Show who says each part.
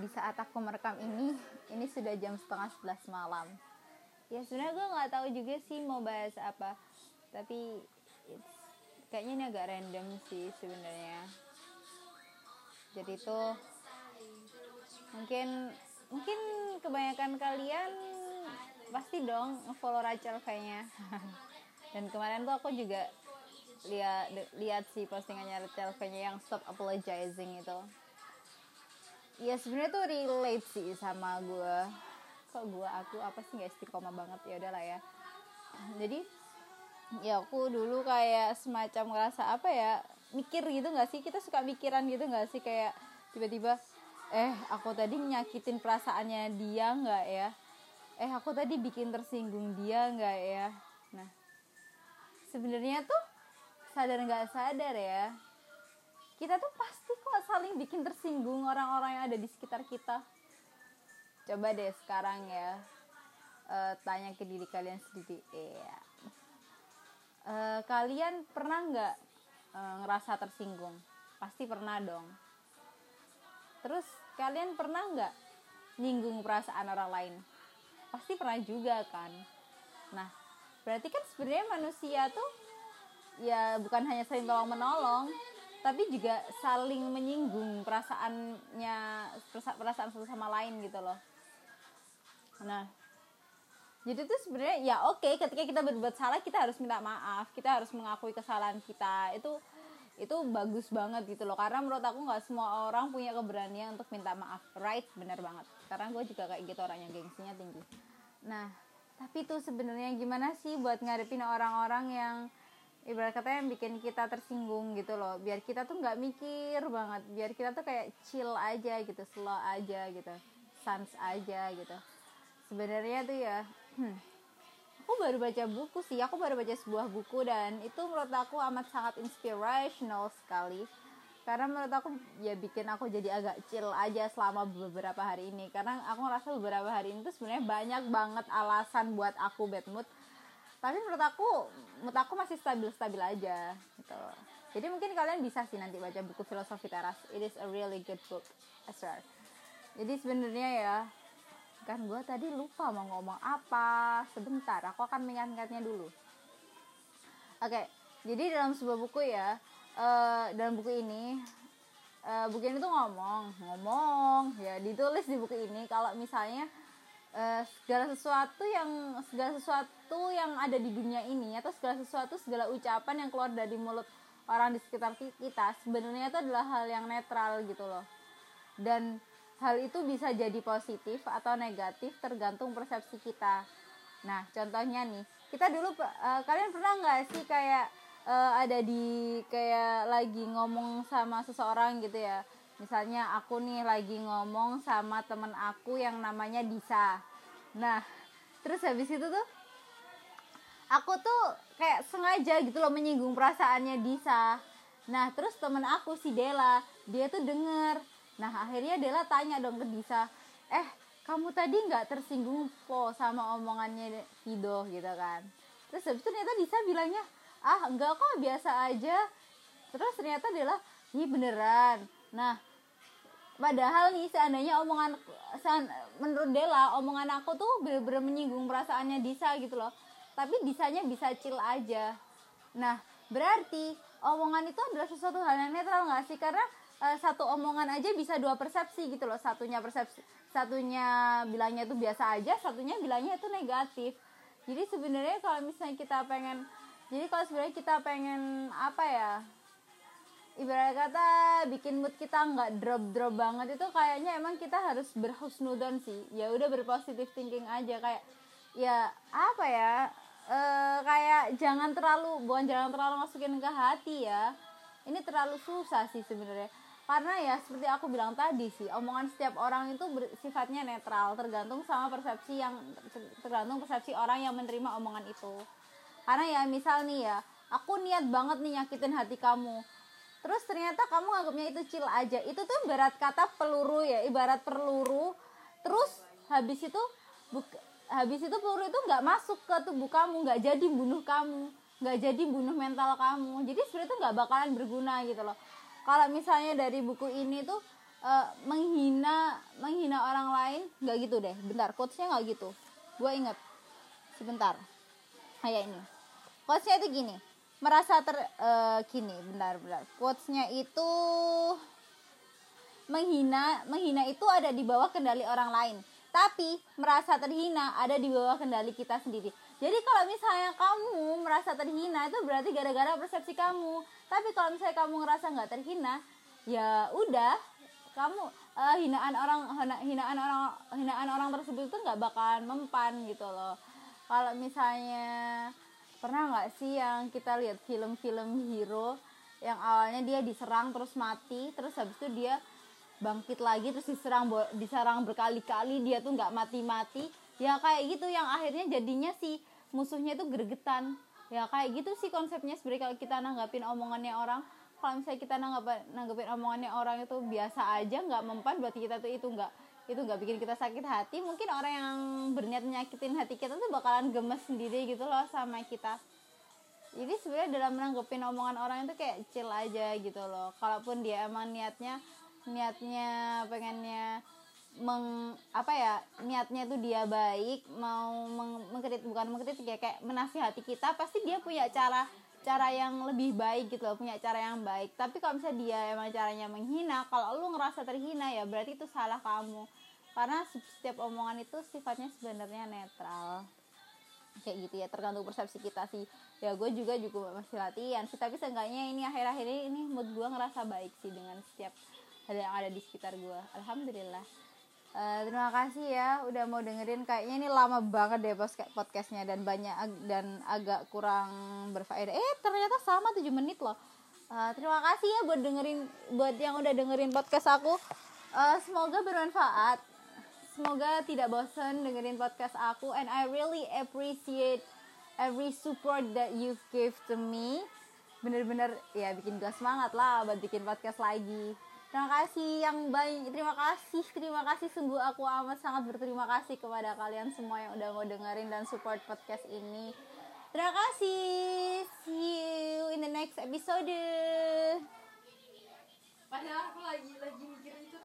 Speaker 1: di saat aku merekam ini ini sudah jam setengah sebelas malam. Ya sebenarnya gue nggak tahu juga sih mau bahas apa tapi it's, kayaknya ini agak random sih sebenarnya. Jadi itu mungkin mungkin kebanyakan kalian pasti dong follow Rachel kayaknya. Dan kemarin tuh aku juga lihat lihat sih postingannya Rachel kayaknya yang stop apologizing itu ya sebenarnya tuh relate sih sama gue kok gue aku apa sih nggak istiqomah banget? Ya udahlah ya. Jadi ya aku dulu kayak semacam ngerasa apa ya mikir gitu nggak sih? Kita suka mikiran gitu nggak sih? Kayak tiba-tiba eh aku tadi nyakitin perasaannya dia nggak ya? Eh aku tadi bikin tersinggung dia nggak ya? Nah sebenarnya tuh sadar nggak sadar ya kita tuh pasti kok saling bikin tersinggung orang-orang yang ada di sekitar kita. Coba deh sekarang ya uh, tanya ke diri kalian sendiri. Ya uh, kalian pernah nggak uh, ngerasa tersinggung? Pasti pernah dong. Terus kalian pernah nggak nyinggung perasaan orang lain? Pasti pernah juga kan. Nah berarti kan sebenarnya manusia tuh ya bukan hanya saling tolong menolong tapi juga saling menyinggung perasaannya perasaan satu sama lain gitu loh. Nah jadi tuh sebenarnya ya oke okay, ketika kita berbuat salah kita harus minta maaf kita harus mengakui kesalahan kita. Itu itu bagus banget gitu loh. Karena menurut aku nggak semua orang punya keberanian untuk minta maaf. Right bener banget. Karena gue juga kayak gitu orangnya gengsinya tinggi. Nah tapi tuh sebenarnya gimana sih buat ngadepin orang-orang yang ibarat katanya yang bikin kita tersinggung gitu loh. Biar kita tuh nggak mikir banget. Biar kita tuh kayak chill aja gitu slow aja gitu sans aja gitu. Sebenarnya tuh ya hmm, aku baru baca buku sih. Aku baru baca sebuah buku dan itu menurut aku amat sangat inspirational sekali. Karena menurut aku ya bikin aku jadi agak chill aja selama beberapa hari ini. Karena aku ngerasa beberapa hari ini tuh sebenarnya banyak banget alasan buat aku bad mood tapi menurut aku mood aku masih stabil-stabil aja gitu. Jadi mungkin kalian bisa sih nanti baca buku filosofi teras. It is a really good book I swear. Jadi sebenarnya ya kan gue tadi lupa mau ngomong apa. Sebentar aku akan mengingatnya dulu. Oke jadi dalam sebuah buku ya uh, dalam buku ini uh, buku ini tuh ngomong ngomong ya ditulis di buku ini. Kalau misalnya uh, segala sesuatu yang segala sesuatu yang ada di dunia ini atau segala sesuatu segala ucapan yang keluar dari mulut orang di sekitar kita sebenarnya itu adalah hal yang netral gitu loh dan Hal itu bisa jadi positif atau negatif tergantung persepsi kita. Nah, contohnya nih, kita dulu uh, kalian pernah nggak sih kayak uh, ada di kayak lagi ngomong sama seseorang gitu ya. Misalnya aku nih lagi ngomong sama temen aku yang namanya Disa. Nah, terus habis itu tuh aku tuh kayak sengaja gitu loh menyinggung perasaannya Disa. Nah, terus temen aku si Dela, dia tuh denger. Nah akhirnya Dela tanya dong ke Disa eh kamu tadi nggak tersinggung po sama omongannya Hido? gitu kan. Terus habis itu ternyata Disa bilangnya ah enggak kok biasa aja. Terus ternyata Dela ini beneran. Nah padahal nih seandainya omongan menurut Dela omongan aku tuh bener-bener menyinggung perasaannya Disa gitu loh. Tapi Disanya bisa chill aja. Nah berarti omongan itu adalah sesuatu hal yang netral nggak sih? Karena uh, satu omongan aja bisa dua persepsi gitu loh. Satunya persepsi satunya bilangnya itu biasa aja satunya bilangnya itu negatif. Jadi sebenarnya kalau misalnya kita pengen jadi kalau sebenarnya kita pengen apa ya ibarat kata bikin mood kita nggak drop drop banget itu kayaknya emang kita harus berhusnudon sih. Ya udah berpositif thinking aja kayak ya apa ya e, kayak jangan terlalu bukan jangan terlalu masukin ke hati ya. Ini terlalu susah sih sebenarnya. Karena ya seperti aku bilang tadi sih omongan setiap orang itu sifatnya netral tergantung sama persepsi yang tergantung persepsi orang yang menerima omongan itu. Karena ya misal nih ya aku niat banget nih nyakitin hati kamu terus ternyata kamu nganggapnya itu chill aja. Itu tuh berat kata peluru ya ibarat peluru terus habis itu habis itu peluru itu nggak masuk ke tubuh kamu nggak jadi bunuh kamu nggak jadi bunuh mental kamu. Jadi sebenarnya itu nggak bakalan berguna gitu loh. Kalau misalnya dari buku ini tuh uh, menghina menghina orang lain nggak gitu deh. Bentar quotesnya nggak gitu. Gue inget sebentar. Kayak ini. Quotesnya itu gini merasa ter uh, gini benar benar quotesnya itu menghina menghina itu ada di bawah kendali orang lain. Tapi merasa terhina ada di bawah kendali kita sendiri. Jadi kalau misalnya kamu merasa terhina itu berarti gara-gara persepsi kamu. Tapi kalau misalnya kamu ngerasa nggak terhina ya udah. Kamu uh, hinaan orang hinaan orang hinaan orang tersebut itu nggak bakalan mempan gitu loh. Kalau misalnya pernah nggak sih yang kita lihat film-film hero yang awalnya dia diserang terus mati terus habis itu dia bangkit lagi terus diserang diserang berkali-kali dia tuh nggak mati-mati? Ya kayak gitu yang akhirnya jadinya si musuhnya itu gregetan. Ya kayak gitu sih konsepnya sebenarnya kalau kita nanggapin omongannya orang. Kalau misalnya kita nanggapin, nanggapin omongannya orang itu biasa aja nggak mempan berarti kita tuh itu nggak itu nggak bikin kita sakit hati. Mungkin orang yang berniat nyakitin hati kita tuh bakalan gemes sendiri gitu loh sama kita. Jadi sebenarnya dalam menanggapin omongan orang itu kayak chill aja gitu loh. Kalaupun dia emang niatnya niatnya pengennya meng apa ya niatnya tuh dia baik mau meng, mengkritik bukan mengkritik ya kayak menasihati kita pasti dia punya cara cara yang lebih baik gitu loh punya cara yang baik. Tapi kalau misalnya dia emang caranya menghina kalau lu ngerasa terhina ya berarti itu salah kamu. Karena setiap omongan itu sifatnya sebenarnya netral. Kayak gitu ya tergantung persepsi kita sih. Ya gue juga juga masih latihan sih tapi seenggaknya ini akhir-akhir ini, ini mood gue ngerasa baik sih dengan setiap hal yang ada di sekitar gue alhamdulillah uh, terima kasih ya udah mau dengerin. Kayaknya ini lama banget deh podcastnya dan banyak dan agak kurang berfaedah. Eh ternyata sama 7 menit loh. Uh, terima kasih ya buat dengerin buat yang udah dengerin podcast aku. Uh, semoga bermanfaat. Semoga tidak bosan dengerin podcast aku. And I really appreciate every support that you give to me. Bener-bener ya bikin gue semangat lah buat bikin podcast lagi Terima kasih yang baik, terima kasih, terima kasih sungguh aku amat sangat berterima kasih kepada kalian semua yang udah mau dengerin dan support podcast ini. Terima kasih. See you in the next episode. Padahal aku lagi lagi mikir itu